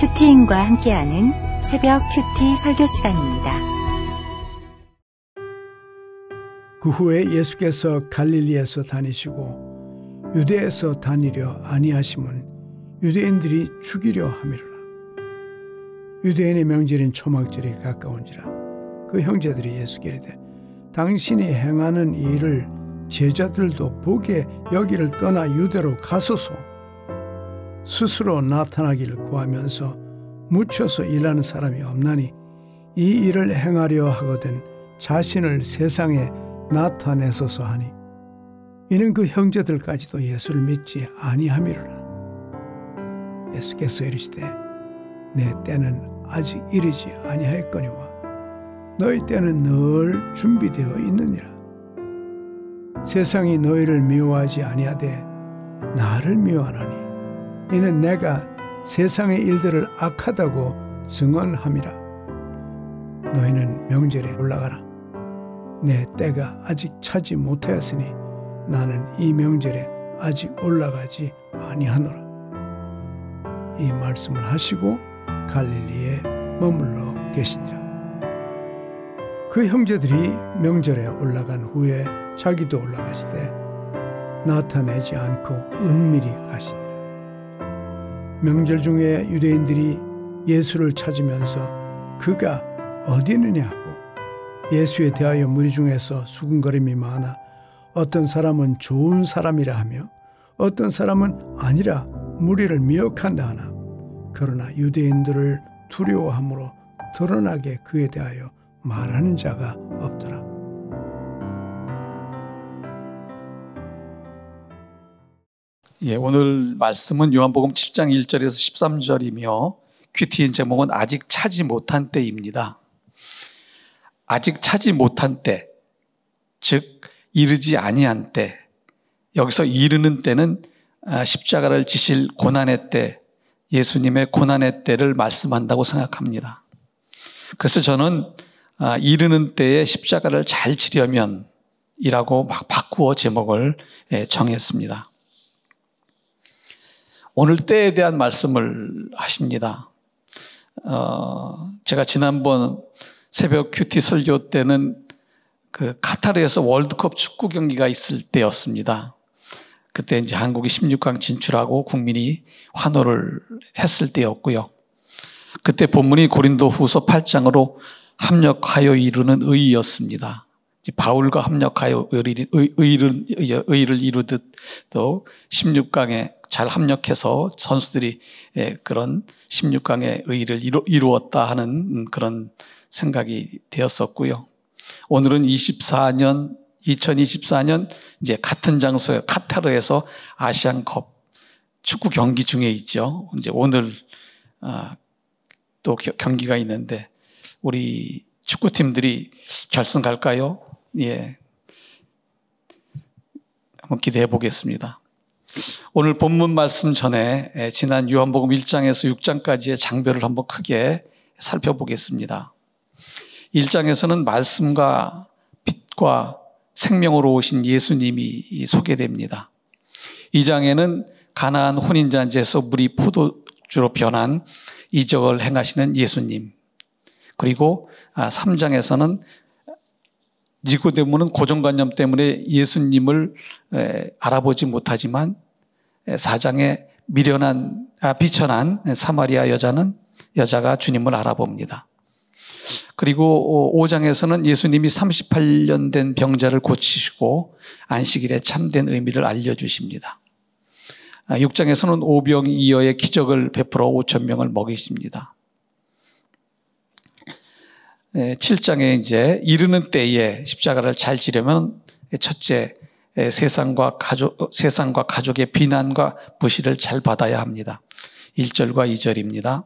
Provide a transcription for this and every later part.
큐티인과 함께하는 새벽 큐티 설교 시간입니다. 그 후에 예수께서 갈릴리에서 다니시고 유대에서 다니려 아니하심은 유대인들이 죽이려 함이로라. 유대인의 명절인 초막절이 가까운지라 그 형제들이 예수께 이르되 당신이 행하는 일을 제자들도 보게 여기를 떠나 유대로 가소서 스스로 나타나기를 구하면서 묻혀서 일하는 사람이 없나니 이 일을 행하려 하거든 자신을 세상에 나타내소서 하니 이는 그 형제들까지도 예수를 믿지 아니함이로라. 예수께서 이르시되 내 때는 아직 이르지 아니하였거니와 너희 때는 늘 준비되어 있느니라. 세상이 너희를 미워하지 아니하되 나를 미워하나니 이는 내가 세상의 일들을 악하다고 증언함이라. 너희는 명절에 올라가라. 내 때가 아직 차지 못하였으니 나는 이 명절에 아직 올라가지 아니하노라. 이 말씀을 하시고 갈릴리에 머물러 계시니라. 그 형제들이 명절에 올라간 후에 자기도 올라가시되 나타내지 않고 은밀히 가시니라. 명절 중에 유대인들이 예수를 찾으면서 그가 어디 있느냐 하고 예수에 대하여 무리 중에서 수군거림이 많아 어떤 사람은 좋은 사람이라 하며 어떤 사람은 아니라 무리를 미혹한다 하나 그러나 유대인들을 두려워함으로 드러나게 그에 대하여 말하는 자가 없더라. 예, 오늘 말씀은 요한복음 7장 1절에서 13절이며 큐티인 제목은 아직 차지 못한 때입니다. 아직 차지 못한 때, 즉 이르지 아니한 때. 여기서 이르는 때는 아, 십자가를 지실 고난의 때, 예수님의 고난의 때를 말씀한다고 생각합니다. 그래서 저는 아, 이르는 때에 십자가를 잘 지려면 이라고 막 바꾸어 제목을 예, 정했습니다. 오늘 때에 대한 말씀을 하십니다. 어, 제가 지난번 새벽 큐티 설교 때는 그 카타르에서 월드컵 축구 경기가 있을 때였습니다. 그때 이제 한국이 16강 진출하고 국민이 환호를 했을 때였고요. 그때 본문이 고린도 후서 8장으로 합력하여 이루는 의였습니다. 바울과 합력하여 의를, 의를, 의를 이루듯 또 16강에 잘 합력해서 선수들이 예, 그런 16강의 의의를 이루 었다 하는 그런 생각이 되었었고요. 오늘은 24년 2024년 이제 같은 장소에 카타르에서 아시안컵 축구 경기 중에 있죠. 이제 오늘 아, 또 경기가 있는데 우리 축구팀들이 결승 갈까요? 예. 한번 기대해 보겠습니다. 오늘 본문 말씀 전에 지난 요한복음 1장에서 6장까지의 장별을 한번 크게 살펴보겠습니다. 1장에서는 말씀과 빛과 생명으로 오신 예수님이 소개됩니다. 2장에는 가나안 혼인잔치에서 물이 포도주로 변한 이적을 행하시는 예수님. 그리고 3장에서는 니고데모는 고정관념 때문에 예수님을 알아보지 못하지만 사장에 미련한 아, 비천한 사마리아 여자는 여자가 주님을 알아봅니다. 그리고 5장에서는 예수님이 38년 된 병자를 고치시고 안식일에 참된 의미를 알려주십니다. 6장에서는 아, 오병이어의 기적을 베풀어 5천 명을 먹이십니다. 7장에 이제 이르는 때에 십자가를 잘 지려면 첫째 세상과 가족, 어, 세상과 가족의 비난과 부시를 잘 받아야 합니다. 1절과 2절입니다.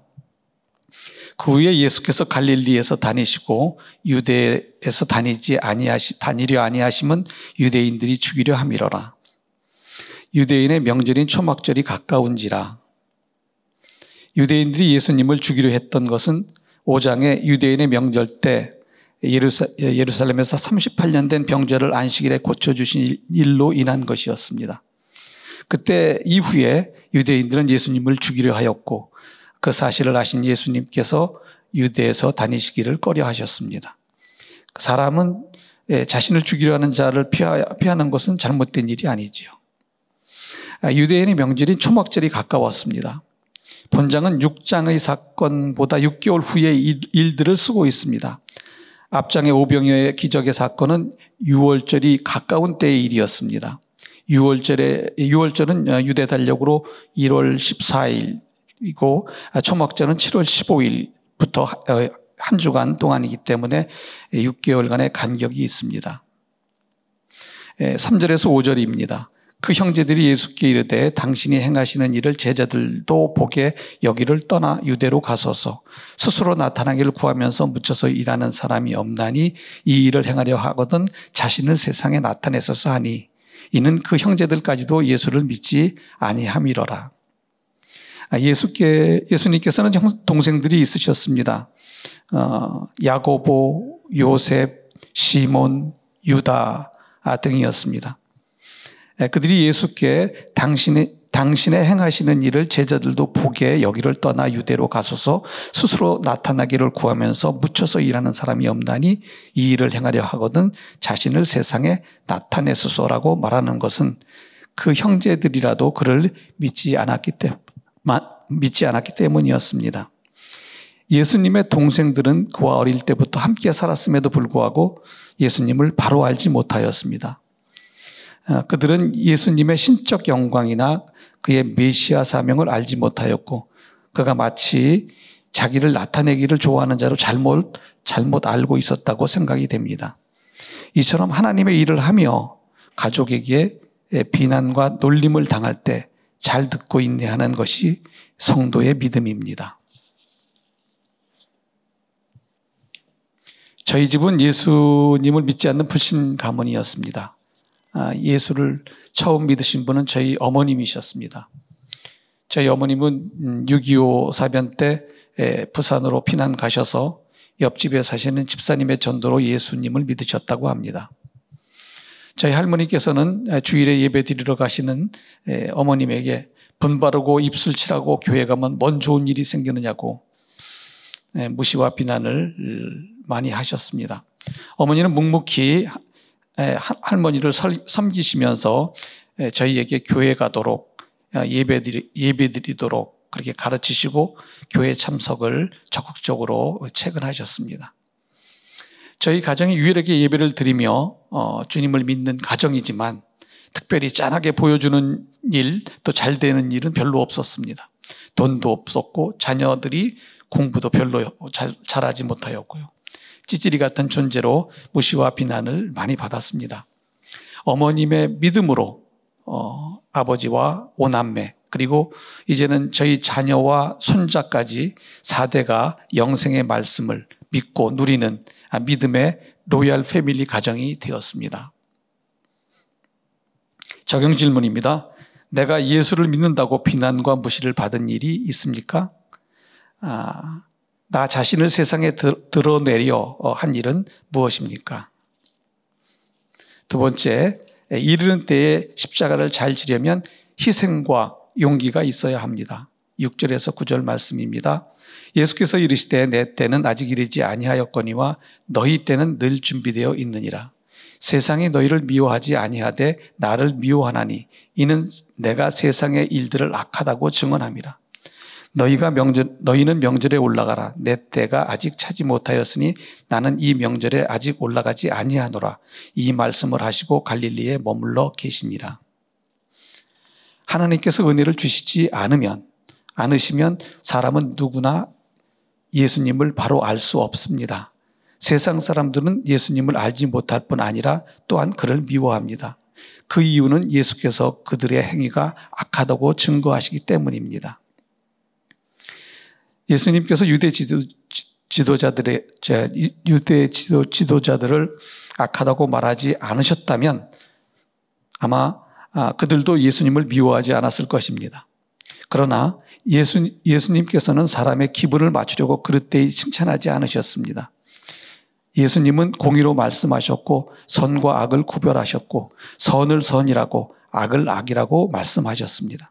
그 후에 예수께서 갈릴리에서 다니시고 유대에서 다니지 아니하시 다니려 아니하심은 유대인들이 죽이려 함이로라. 유대인의 명절인 초막절이 가까운지라. 유대인들이 예수님을 죽이려 했던 것은 5장의 유대인의 명절 때 예루살렘에서 38년 된 병자를 안식일에 고쳐주신 일로 인한 것이었습니다. 그때 이후에 유대인들은 예수님을 죽이려 하였고 그 사실을 아신 예수님께서 유대에서 다니시기를 꺼려 하셨습니다. 사람은 예, 자신을 죽이려 하는 자를 피하는 것은 잘못된 일이 아니지요. 아, 유대인의 명절인 초막절이 가까웠습니다. 본장은 6장의 사건보다 6개월 후의 일들을 쓰고 있습니다. 앞장의 오병이어의 기적의 사건은 6월절이 가까운 때의 일이었습니다. 6월절에 6월절은 어, 유대 달력으로 1월 14일이고 아, 초막절은 7월 15일부터 어, 한 주간 동안이기 때문에 6개월간의 간격이 있습니다. 3절에서 5절입니다. 그 형제들이 예수께 이르되 당신이 행하시는 일을 제자들도 보게 여기를 떠나 유대로 가소서 스스로 나타나기를 구하면서 묻혀서 일하는 사람이 없나니 이 일을 행하려 하거든 자신을 세상에 나타내소서 하니 이는 그 형제들까지도 예수를 믿지 아니함이로라. 아, 예수께 예수님께서는 동생들이 있으셨습니다. 어, 야고보, 요셉, 시몬, 유다 등이었습니다. 그들이 예수께 당신의 당신의 행하시는 일을 제자들도 보게 여기를 떠나 유대로 가소서 스스로 나타나기를 구하면서 묻혀서 일하는 사람이 없나니 이 일을 행하려 하거든 자신을 세상에 나타내소서라고 말하는 것은 그 형제들이라도 그를 믿지 않았기 때문 믿지 않았기 때문이었습니다. 예수님의 동생들은 그와 어릴 때부터 함께 살았음에도 불구하고 예수님을 바로 알지 못하였습니다. 어, 그들은 예수님의 신적 영광이나 그의 메시아 사명을 알지 못하였고 그가 마치 자기를 나타내기를 좋아하는 자로 잘못 잘못 알고 있었다고 생각이 됩니다. 이처럼 하나님의 일을 하며 가족에게 비난과 놀림을 당할 때 잘 듣고 인내하는 것이 성도의 믿음입니다. 저희 집은 예수님을 믿지 않는 불신 가문이었습니다. 아, 예수를 처음 믿으신 분은 저희 어머님이셨습니다. 저희 어머님은 6.25 음, 사변 때 부산으로 피난 가셔서 옆집에 사시는 집사님의 전도로 예수님을 믿으셨다고 합니다. 저희 할머니께서는 주일에 예배 드리러 가시는 어머님에게 분바르고 입술 칠하고 교회 가면 뭔 좋은 일이 생기느냐고 무시와 비난을 많이 하셨습니다. 어머니는 묵묵히 할머니를 섬기시면서 저희에게 교회 가도록 어, 예배드리, 예배드리도록 그렇게 가르치시고 교회 참석을 적극적으로 체근하셨습니다. 저희 가정이 유일하게 예배를 드리며 어, 주님을 믿는 가정이지만 특별히 짠하게 보여주는 일, 또 잘 되는 일은 별로 없었습니다. 돈도 없었고 자녀들이 공부도 별로 잘, 잘하지 못하였고요. 찌질이 같은 존재로 무시와 비난을 많이 받았습니다. 어머님의 믿음으로 어, 아버지와 오남매 그리고 이제는 저희 자녀와 손자까지 4대가 영생의 말씀을 믿고 누리는 아, 믿음의 로얄 패밀리 가정이 되었습니다. 적용 질문입니다. 내가 예수를 믿는다고 비난과 무시를 받은 일이 있습니까? 아, 나 자신을 세상에 드러내려 어, 한 일은 무엇입니까? 두 번째, 이르는 때에 십자가를 잘 지려면 희생과 용기가 있어야 합니다. 6절에서 9절 말씀입니다. 예수께서 이르시되 내 때는 아직 이르지 아니하였거니와 너희 때는 늘 준비되어 있느니라. 세상이 너희를 미워하지 아니하되 나를 미워하나니 이는 내가 세상의 일들을 악하다고 증언함이라. 너희가 명절 너희는 명절에 올라가라 내 때가 아직 차지 못하였으니 나는 이 명절에 아직 올라가지 아니하노라 이 말씀을 하시고 갈릴리에 머물러 계시니라 하나님께서 은혜를 주시지 않으면 않으시면 사람은 누구나 예수님을 바로 알 수 없습니다. 세상 사람들은 예수님을 알지 못할 뿐 아니라 또한 그를 미워합니다. 그 이유는 예수께서 그들의 행위가 악하다고 증거하시기 때문입니다. 예수님께서 유대 지도, 지도자들의 유대 지도, 지도자들을 악하다고 말하지 않으셨다면 아마 아, 그들도 예수님을 미워하지 않았을 것입니다. 그러나 예수, 예수님께서는 사람의 기분을 맞추려고 그릇되이 칭찬하지 않으셨습니다. 예수님은 공의로 말씀하셨고 선과 악을 구별하셨고 선을 선이라고 악을 악이라고 말씀하셨습니다.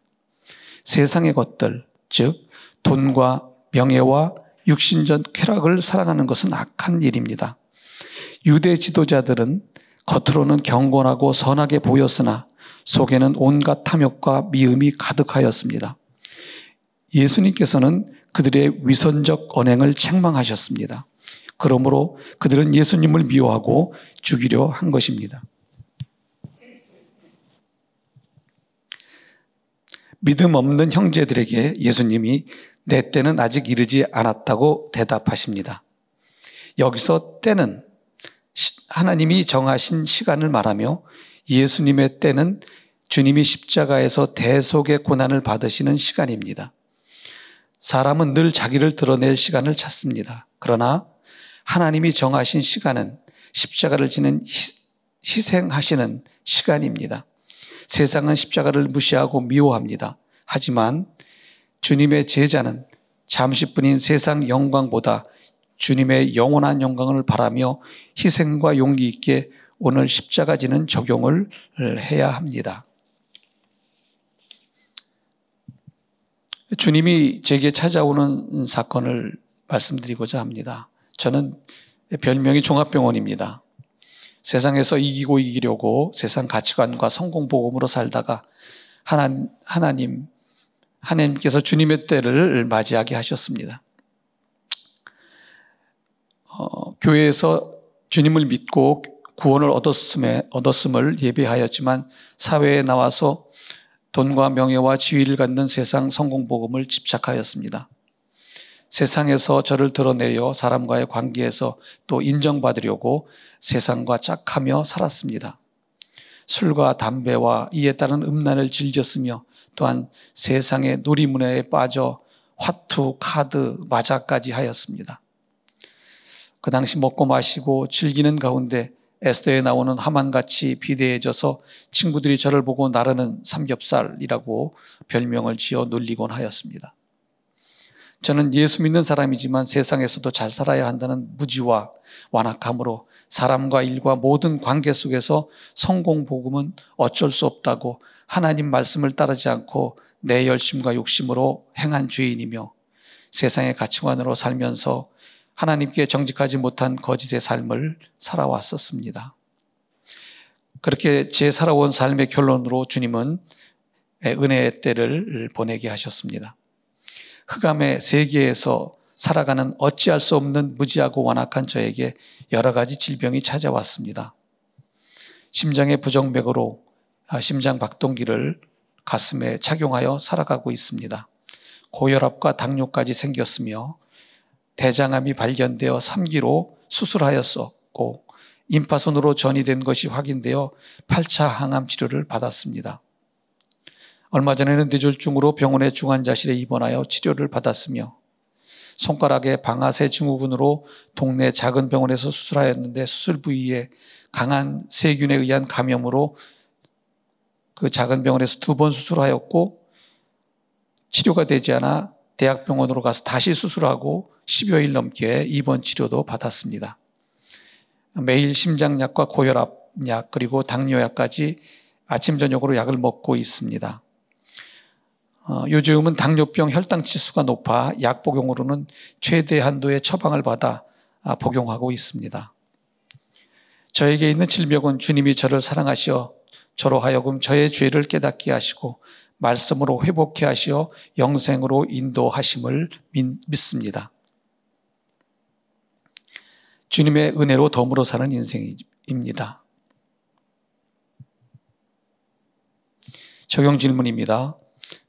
세상의 것들, 즉 돈과 명예와 육신적 쾌락을 사랑하는 것은 악한 일입니다. 유대 지도자들은 겉으로는 경건하고 선하게 보였으나 속에는 온갖 탐욕과 미움이 가득하였습니다. 예수님께서는 그들의 위선적 언행을 책망하셨습니다. 그러므로 그들은 예수님을 미워하고 죽이려 한 것입니다. 믿음 없는 형제들에게 예수님이 내 때는 아직 이르지 않았다고 대답하십니다. 여기서 때는 하나님이 정하신 시간을 말하며 예수님의 때는 주님이 십자가에서 대속의 고난을 받으시는 시간입니다. 사람은 늘 자기를 드러낼 시간을 찾습니다. 그러나 하나님이 정하신 시간은 십자가를 지는 희생하시는 시간입니다. 세상은 십자가를 무시하고 미워합니다. 하지만 주님의 제자는 잠시뿐인 세상 영광보다 주님의 영원한 영광을 바라며 희생과 용기 있게 오늘 십자가 지는 적용을 해야 합니다. 주님이 제게 찾아오는 사건을 말씀드리고자 합니다. 저는 별명이 종합병원입니다. 세상에서 이기고 이기려고 세상 가치관과 성공복음으로 살다가 하나, 하나님, 하나님께서 주님의 때를 맞이하게 하셨습니다. 어, 교회에서 주님을 믿고 구원을 얻었음에, 얻었음을 예배하였지만 사회에 나와서 돈과 명예와 지위를 갖는 세상 성공복음을 집착하였습니다. 세상에서 저를 드러내려 사람과의 관계에서 또 인정받으려고 세상과 짝하며 살았습니다. 술과 담배와 이에 따른 음란을 즐겼으며 또한 세상의 놀이문화에 빠져 화투, 카드, 마자까지 하였습니다. 그 당시 먹고 마시고 즐기는 가운데 에스더에 나오는 하만같이 비대해져서 친구들이 저를 보고 나르는 삼겹살이라고 별명을 지어 놀리곤 하였습니다. 저는 예수 믿는 사람이지만 세상에서도 잘 살아야 한다는 무지와 완악함으로 사람과 일과 모든 관계 속에서 성공 복음은 어쩔 수 없다고 하나님 말씀을 따르지 않고 내 열심과 욕심으로 행한 죄인이며 세상의 가치관으로 살면서 하나님께 정직하지 못한 거짓의 삶을 살아왔었습니다. 그렇게 제 살아온 삶의 결론으로 주님은 은혜의 때를 보내게 하셨습니다. 흑암의 세계에서 살아가는 어찌할 수 없는 무지하고 완악한 저에게 여러 가지 질병이 찾아왔습니다. 심장의 부정맥으로 아, 심장 박동기를 가슴에 착용하여 살아가고 있습니다. 고혈압과 당뇨까지 생겼으며 대장암이 발견되어 3기로 수술하였었고 임파선으로 전이된 것이 확인되어 8차 항암 치료를 받았습니다. 얼마 전에는 뇌졸중으로 병원에 중환자실에 입원하여 치료를 받았으며 손가락에 방아쇠 증후군으로 동네 작은 병원에서 수술하였는데 수술 부위에 강한 세균에 의한 감염으로 그 작은 병원에서 두 번 수술하였고 치료가 되지 않아 대학병원으로 가서 다시 수술하고 10여일 넘게 입원 치료도 받았습니다. 매일 심장약과 고혈압약 그리고 당뇨약까지 아침 저녁으로 약을 먹고 있습니다. 어, 요즘은 당뇨병 혈당 지수가 높아 약 복용으로는 최대 한도의 처방을 받아 아, 복용하고 있습니다. 저에게 있는 질병은 주님이 저를 사랑하시어 저로 하여금 저의 죄를 깨닫게 하시고 말씀으로 회복해 하시어 영생으로 인도하심을 믿습니다. 주님의 은혜로 덤으로 사는 인생입니다. 적용 질문입니다.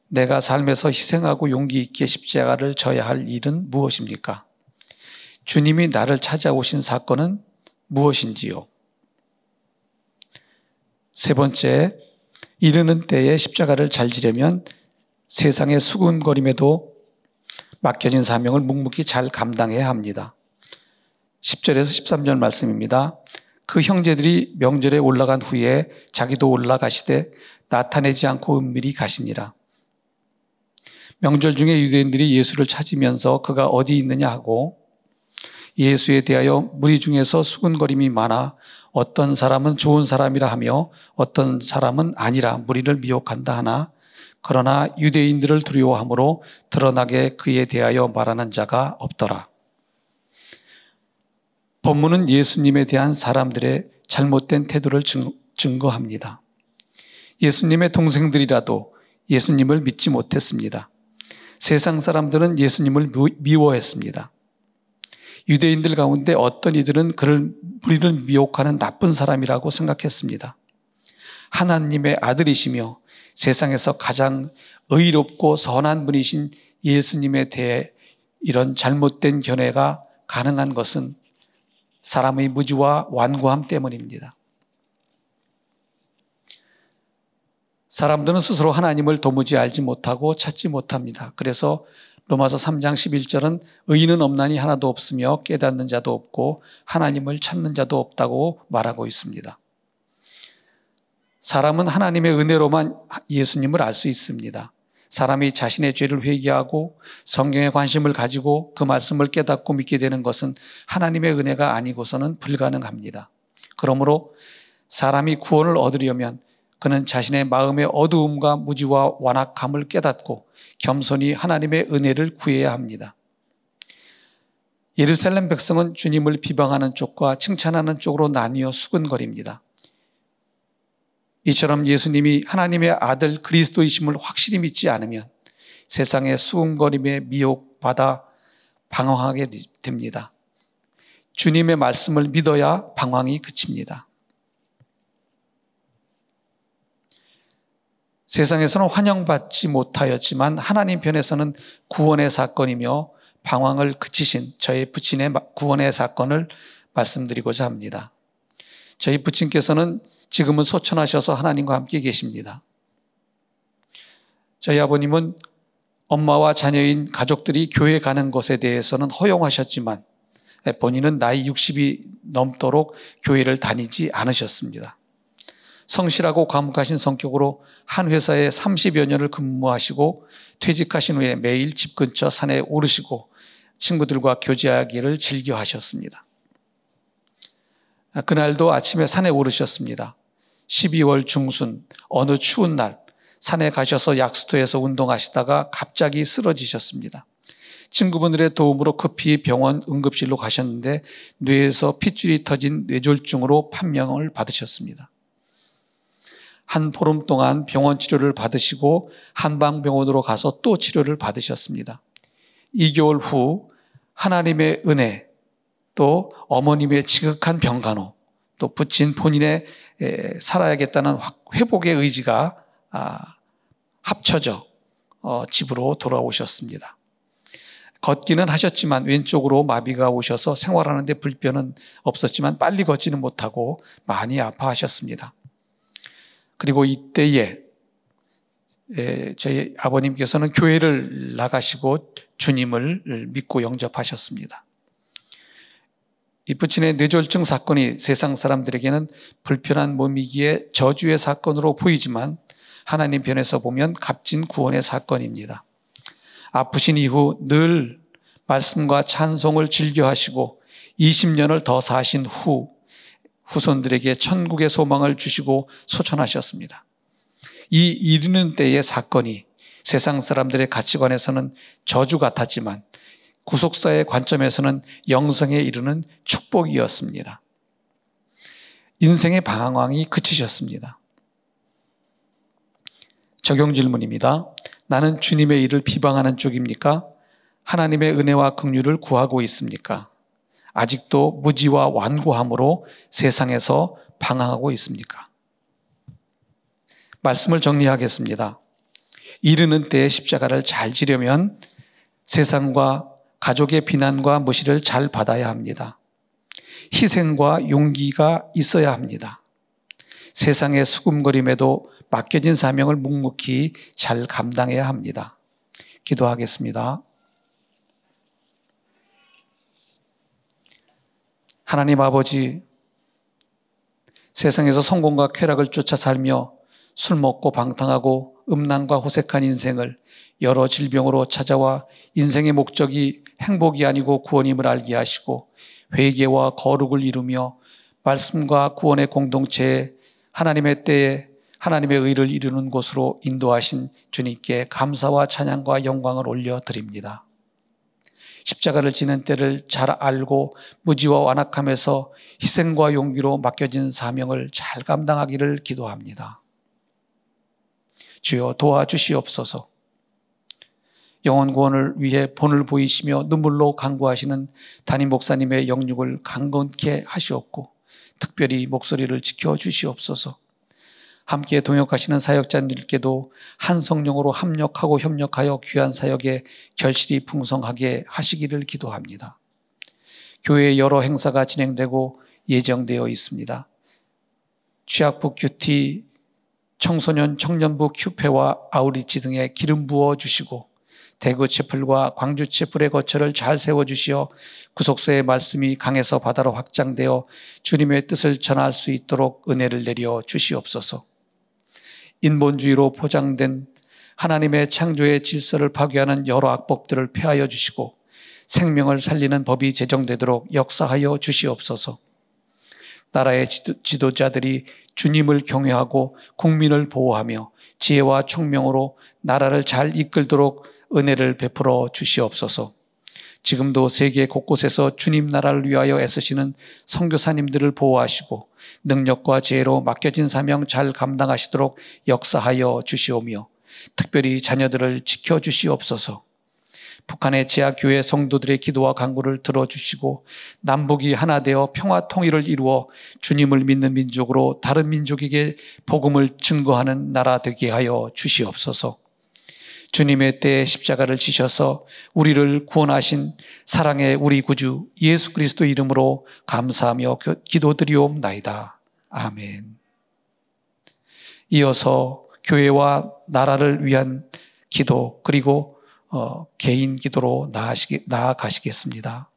내가 삶에서 희생하고 용기 있게 십자가를 져야 할 일은 무엇입니까? 주님이 나를 찾아오신 사건은 무엇인지요? 세 번째, 이르는 때에 십자가를 잘 지려면 세상의 수군거림에도 맡겨진 사명을 묵묵히 잘 감당해야 합니다. 10절에서 13절 말씀입니다. 그 형제들이 명절에 올라간 후에 자기도 올라가시되 나타내지 않고 은밀히 가시니라. 명절 중에 유대인들이 예수를 찾으면서 그가 어디 있느냐 하고 예수에 대하여 무리 중에서 수군거림이 많아 어떤 사람은 좋은 사람이라 하며 어떤 사람은 아니라 무리를 미혹한다 하나 그러나 유대인들을 두려워함으로 드러나게 그에 대하여 말하는 자가 없더라. 본문은 예수님에 대한 사람들의 잘못된 태도를 증거합니다. 예수님의 동생들이라도 예수님을 믿지 못했습니다. 세상 사람들은 예수님을 미워했습니다. 유대인들 가운데 어떤 이들은 그를 우리를 미혹하는 나쁜 사람이라고 생각했습니다. 하나님의 아들이시며 세상에서 가장 의롭고 선한 분이신 예수님에 대해 이런 잘못된 견해가 가능한 것은 사람의 무지와 완고함 때문입니다. 사람들은 스스로 하나님을 도무지 알지 못하고 찾지 못합니다. 그래서 로마서 3장 11절은 의인은 없나니 하나도 없으며 깨닫는 자도 없고 하나님을 찾는 자도 없다고 말하고 있습니다. 사람은 하나님의 은혜로만 예수님을 알 수 있습니다. 사람이 자신의 죄를 회개하고 성경에 관심을 가지고 그 말씀을 깨닫고 믿게 되는 것은 하나님의 은혜가 아니고서는 불가능합니다. 그러므로 사람이 구원을 얻으려면 그는 자신의 마음의 어두움과 무지와 완악함을 깨닫고 겸손히 하나님의 은혜를 구해야 합니다. 예루살렘 백성은 주님을 비방하는 쪽과 칭찬하는 쪽으로 나뉘어 수근거립니다. 이처럼 예수님이 하나님의 아들 그리스도이심을 확실히 믿지 않으면 세상의 수군거림에 미혹받아 방황하게 됩니다. 주님의 말씀을 믿어야 방황이 그칩니다. 세상에서는 환영받지 못하였지만 하나님 편에서는 구원의 사건이며 방황을 그치신 저희 부친의 구원의 사건을 말씀드리고자 합니다. 저희 부친께서는 지금은 소천하셔서 하나님과 함께 계십니다. 저희 아버님은 엄마와 자녀인 가족들이 교회 가는 것에 대해서는 허용하셨지만 본인은 나이 60이 넘도록 교회를 다니지 않으셨습니다. 성실하고 과묵하신 성격으로 한 회사에 30여 년을 근무하시고 퇴직하신 후에 매일 집 근처 산에 오르시고 친구들과 교제하기를 즐겨 하셨습니다. 그날도 아침에 산에 오르셨습니다. 12월 중순 어느 추운 날 산에 가셔서 약수터에서 운동하시다가 갑자기 쓰러지셨습니다. 친구분들의 도움으로 급히 병원 응급실로 가셨는데 뇌에서 핏줄이 터진 뇌졸중으로 판명을 받으셨습니다. 한 보름 동안 병원 치료를 받으시고 한방병원으로 가서 또 치료를 받으셨습니다. 2개월 후 하나님의 은혜 또 어머님의 지극한 병간호 또 부친 본인의 살아야겠다는 회복의 의지가 아, 합쳐져 어, 집으로 돌아오셨습니다. 걷기는 하셨지만 왼쪽으로 마비가 오셔서 생활하는데 불편은 없었지만 빨리 걷지는 못하고 많이 아파하셨습니다. 그리고 이때에 저희 아버님께서는 교회를 나가시고 주님을 믿고 영접하셨습니다. 이 부친의 뇌졸중 사건이 세상 사람들에게는 불편한 몸이기에 저주의 사건으로 보이지만 하나님 편에서 보면 값진 구원의 사건입니다. 아프신 이후 늘 말씀과 찬송을 즐겨 하시고 20년을 더 사신 후 후손들에게 천국의 소망을 주시고 소천하셨습니다. 이 이르는 때의 사건이 세상 사람들의 가치관에서는 저주 같았지만 구속사의 관점에서는 영성에 이르는 축복이었습니다. 인생의 방황이 그치셨습니다. 적용 질문입니다. 나는 주님의 일을 비방하는 쪽입니까? 하나님의 은혜와 긍휼을 구하고 있습니까? 아직도 무지와 완고함으로 세상에서 방황하고 있습니까? 말씀을 정리하겠습니다. 이르는 때에 십자가를 잘 지려면 세상과 가족의 비난과 무시를 잘 받아야 합니다. 희생과 용기가 있어야 합니다. 세상의 수금거림에도 맡겨진 사명을 묵묵히 잘 감당해야 합니다. 기도하겠습니다. 하나님 아버지, 세상에서 성공과 쾌락을 쫓아 살며 술 먹고 방탕하고 음란과 호색한 인생을 여러 질병으로 찾아와 인생의 목적이 행복이 아니고 구원임을 알게 하시고 회개와 거룩을 이루며 말씀과 구원의 공동체에 하나님의 때에 하나님의 의를 이루는 곳으로 인도하신 주님께 감사와 찬양과 영광을 올려 드립니다. 십자가를 지는 때를 잘 알고 무지와 완악함에서 희생과 용기로 맡겨진 사명을 잘 감당하기를 기도합니다. 주여 도와주시옵소서. 영원 구원을 위해 본을 보이시며 눈물로 간구하시는 담임 목사님의 영육을 강건케 하시옵고 특별히 목소리를 지켜 주시옵소서. 함께 동역하시는 사역자님들께도 한 성령으로 합력하고 협력하여 귀한 사역에 결실이 풍성하게 하시기를 기도합니다. 교회 여러 행사가 진행되고 예정되어 있습니다. 취약부 큐티, 청소년 청년부 큐페와 아우리치 등에 기름 부어 주시고 대구 채플과 광주 채플의 거처를 잘 세워 주시어 구속서의 말씀이 강에서 바다로 확장되어 주님의 뜻을 전할 수 있도록 은혜를 내려 주시옵소서. 인본주의로 포장된 하나님의 창조의 질서를 파괴하는 여러 악법들을 폐하여 주시고 생명을 살리는 법이 제정되도록 역사하여 주시옵소서. 나라의 지도, 자들이 주님을 경외하고 국민을 보호하며 지혜와 총명으로 나라를 잘 이끌도록 은혜를 베풀어 주시옵소서. 지금도 세계 곳곳에서 주님 나라를 위하여 애쓰시는 선교사님들을 보호하시고 능력과 지혜로 맡겨진 사명 잘 감당하시도록 역사하여 주시오며 특별히 자녀들을 지켜 주시옵소서. 북한의 지하 교회 성도들의 기도와 간구를 들어 주시고 남북이 하나 되어 평화 통일을 이루어 주님을 믿는 민족으로 다른 민족에게 복음을 증거하는 나라 되게 하여 주시옵소서. 주님의 때에 십자가를 지셔서 우리를 구원하신 사랑의 우리 구주 예수 그리스도 이름으로 감사하며 기도드리옵나이다. 아멘. 이어서 교회와 나라를 위한 기도 그리고 어, 개인 기도로 나아가시겠습니다.